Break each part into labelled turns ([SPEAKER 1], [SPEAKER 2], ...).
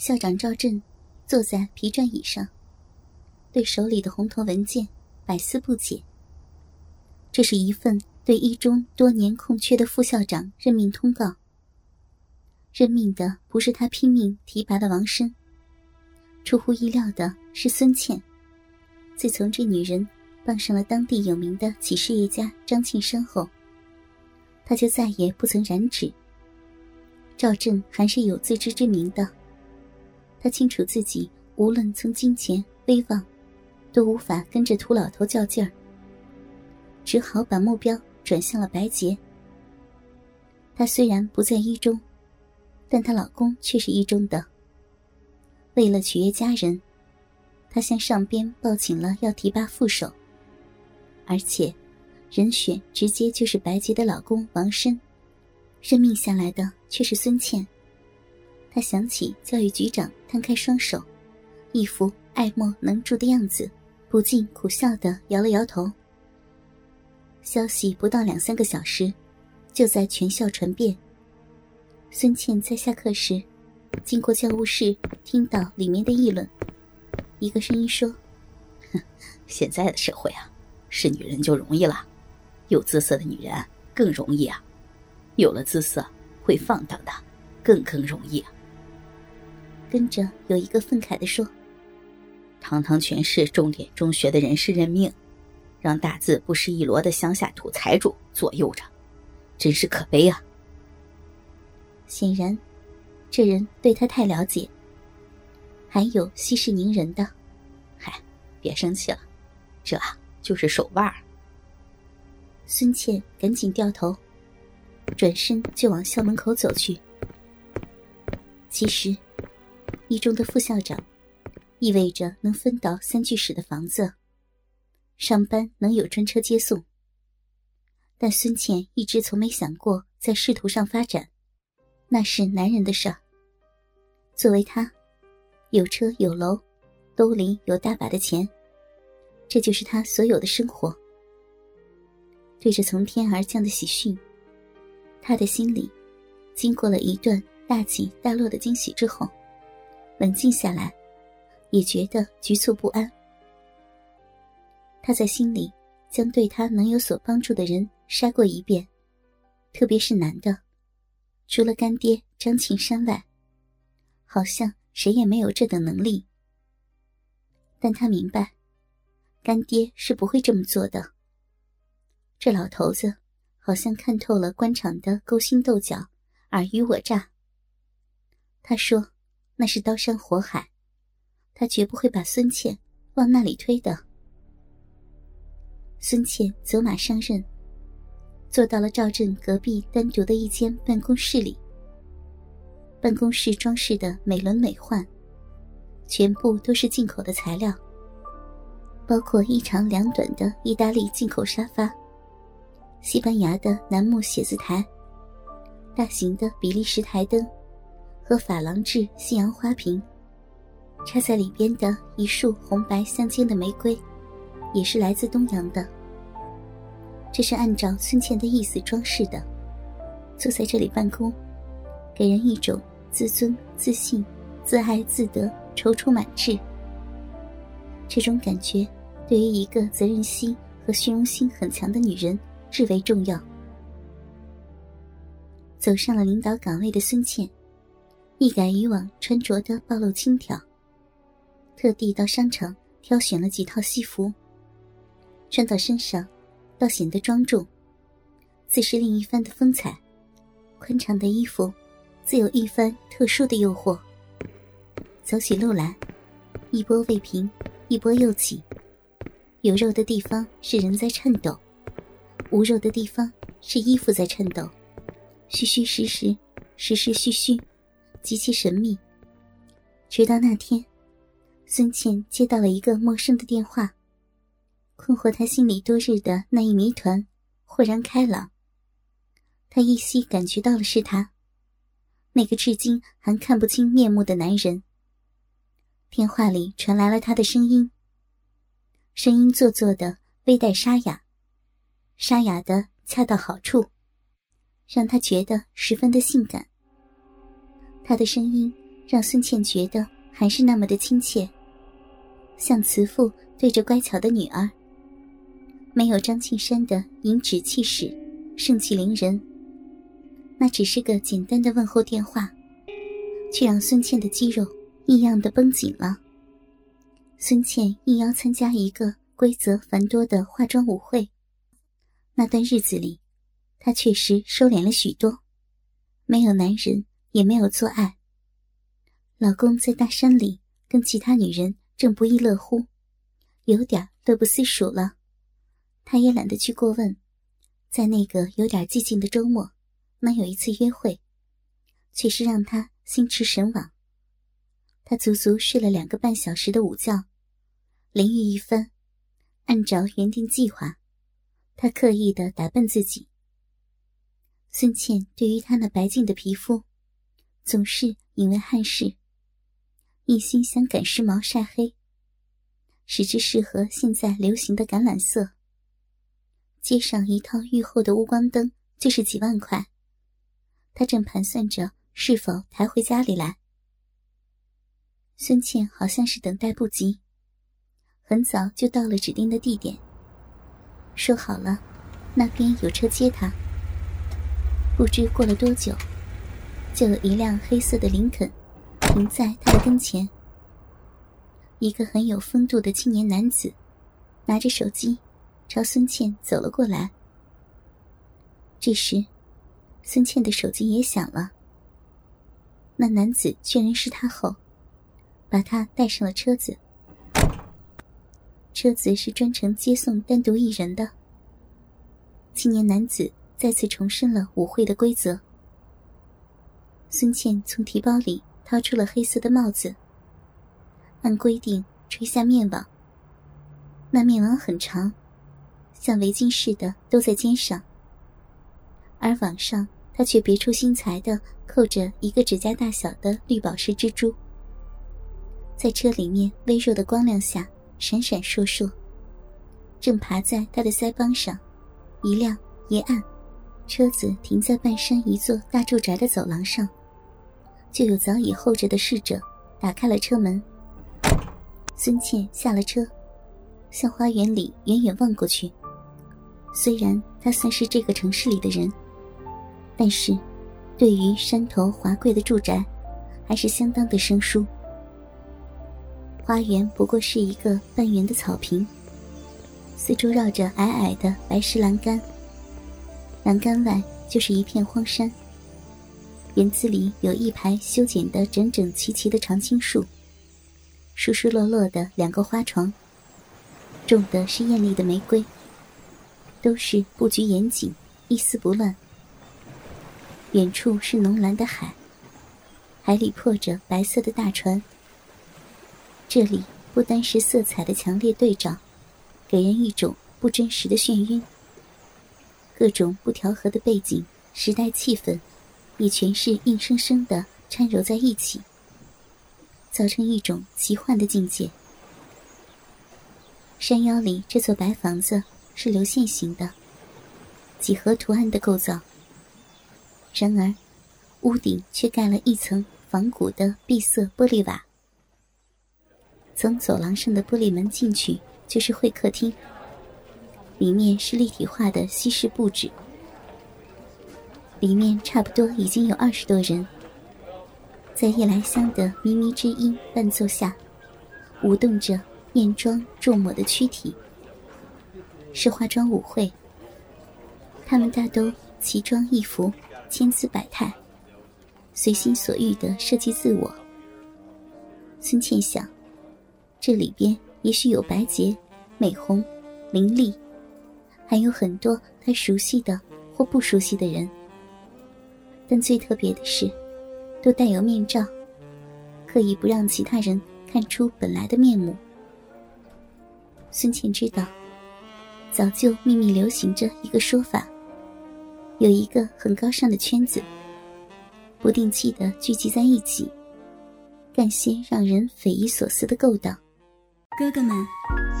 [SPEAKER 1] 校长赵振坐在皮转椅上，对手里的红头文件百思不解。这是一份对一中多年空缺的副校长任命通告。任命的不是他拼命提拔的王生，出乎意料的是孙倩。自从这女人傍上了当地有名的企事业家张庆山后，他就再也不曾染指。赵振还是有自知之明的。他清楚自己无论从金钱、威望，都无法跟着土老头较劲儿，只好把目标转向了白洁。她虽然不在一中，但她老公却是一中的。为了取悦家人，她向上边报请了要提拔副手，而且人选直接就是白洁的老公王申，任命下来的却是孙倩。他想起教育局长摊开双手，一副爱莫能助的样子，不禁苦笑的摇了摇头。消息不到两三个小时，就在全校传遍。孙倩在下课时，经过教务室，听到里面的议论。一个声音说：“
[SPEAKER 2] 哼，现在的社会啊，是女人就容易了，有姿色的女人更容易啊，有了姿色会放荡的，更更容易啊。”
[SPEAKER 1] 跟着有一个愤慨的说：“
[SPEAKER 2] 堂堂全市重点中学的人事任命，让大字不识一箩的乡下土财主左右着，真是可悲啊！”
[SPEAKER 1] 显然，这人对他太了解。还有息事宁人的，
[SPEAKER 2] 嗨，别生气了，这就是手腕。
[SPEAKER 1] 孙倩赶紧掉头，转身就往校门口走去。其实。一中的副校长，意味着能分到三居室的房子，上班能有专车接送。但孙倩一直从没想过在仕途上发展，那是男人的事儿。作为他，有车有楼，兜里有大把的钱，这就是他所有的生活。对着从天而降的喜讯，他的心里，经过了一段大起大落的惊喜之后。冷静下来，也觉得局促不安。他在心里将对他能有所帮助的人筛过一遍，特别是男的，除了干爹张庆山外，好像谁也没有这等能力。但他明白，干爹是不会这么做的。这老头子好像看透了官场的勾心斗角、尔虞我诈。他说。那是刀山火海，他绝不会把孙倩往那里推的。孙倩走马上任，坐到了赵振隔壁单独的一间办公室里。办公室装饰的美轮美奂，全部都是进口的材料，包括一长两短的意大利进口沙发、西班牙的楠木写字台、大型的比利时台灯。和珐琅制西洋花瓶，插在里边的一束红白相间的玫瑰，也是来自东洋的。这是按照孙倩的意思装饰的。坐在这里办公，给人一种自尊、自信、自爱、自得、踌躇满志。这种感觉对于一个责任心和虚荣心很强的女人至为重要。走上了领导岗位的孙倩。一改以往穿着的暴露轻佻，特地到商场挑选了几套西服，穿到身上，倒显得庄重，自是另一番的风采。宽敞的衣服，自有一番特殊的诱惑。走起路来，一波未平，一波又起。有肉的地方是人在颤抖，无肉的地方是衣服在颤抖，虚虚实实，实实虚虚。极其神秘。直到那天，孙倩接到了一个陌生的电话，困惑她心里多日的那一谜团豁然开朗。他依稀感觉到了是他，那个至今还看不清面目的男人。电话里传来了他的声音，声音做作的，微带沙哑，沙哑的恰到好处，让他觉得十分的性感。他的声音让孙茜觉得还是那么的亲切，像慈父对着乖巧的女儿。没有张庆山的颐指气使，盛气凌人。那只是个简单的问候电话，却让孙茜的肌肉异样的绷紧了。孙茜应邀参加一个规则繁多的化妆舞会。那段日子里，她确实收敛了许多，没有男人，也没有做爱。老公在大山里跟其他女人正不亦乐乎，有点乐不思蜀了。他也懒得去过问，在那个有点寂静的周末，能有一次约会，却是让他心驰神往。他足足睡了两个半小时的午觉，淋浴一番，按照原定计划，他刻意的打扮自己。孙茜对于他那白净的皮肤，总是引为憾事。一心想赶时髦晒黑，使之适合现在流行的橄榄色。街上一套浴后的钨光灯就是几万块，他正盘算着是否抬回家里来。孙茜好像是等待不及，很早就到了指定的地点，说好了那边有车接他。不知过了多久，就有一辆黑色的林肯。停在他的跟前，一个很有风度的青年男子，拿着手机，朝孙茜走了过来。这时，孙茜的手机也响了。那男子确认是他后，把他带上了车子。车子是专程接送单独一人的。青年男子再次重申了舞会的规则。孙茜从提包里。掏出了黑色的帽子，按规定垂下面网。那面网很长，像围巾似的兜在肩上。而网上，他却别出心裁的扣着一个指甲大小的绿宝石蜘蛛，在车里面微弱的光亮下闪闪烁烁，正爬在他的腮帮上，一亮一暗。车子停在半山一座大住宅的走廊上。就有早已候着的侍者打开了车门。孙茜下了车，向花园里远远望过去。虽然她算是这个城市里的人，但是，对于山头华贵的住宅，还是相当的生疏。花园不过是一个半圆的草坪，四周绕着矮矮的白石栏杆，栏杆外就是一片荒山。园子里有一排修剪的整整齐齐的常青树，疏疏落落的两个花床，种的是艳丽的玫瑰，都是布局严谨，一丝不乱。远处是浓蓝的海，海里破着白色的大船。这里不单是色彩的强烈对照，给人一种不真实的眩晕。各种不调和的背景、时代气氛。也全是硬生生的掺揉在一起，造成一种奇幻的境界。山腰里这座白房子是流线型的，几何图案的构造。然而，屋顶却盖了一层仿古的碧色玻璃瓦。从走廊上的玻璃门进去就是会客厅，里面是立体化的西式布置。里面差不多已经有二十多人，在夜来香的靡靡之音伴奏下，舞动着艳妆重抹的躯体。是化妆舞会，他们大都奇装异服，千姿百态，随心所欲的设计自我。孙茜想，这里边也许有白洁、美红、林丽，还有很多她熟悉的或不熟悉的人。但最特别的是，都带有面罩，刻意不让其他人看出本来的面目。孙倩知道，早就秘密流行着一个说法，有一个很高尚的圈子，不定期的聚集在一起，干些让人匪夷所思的勾当。
[SPEAKER 3] 哥哥们，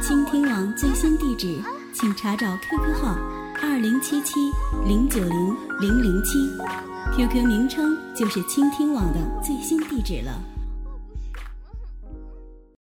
[SPEAKER 3] 倾听网最新地址，请查找 QQ 号：二零七七零九零零零七。
[SPEAKER 1] ，QQ 名称就是倾听网的最新地址了。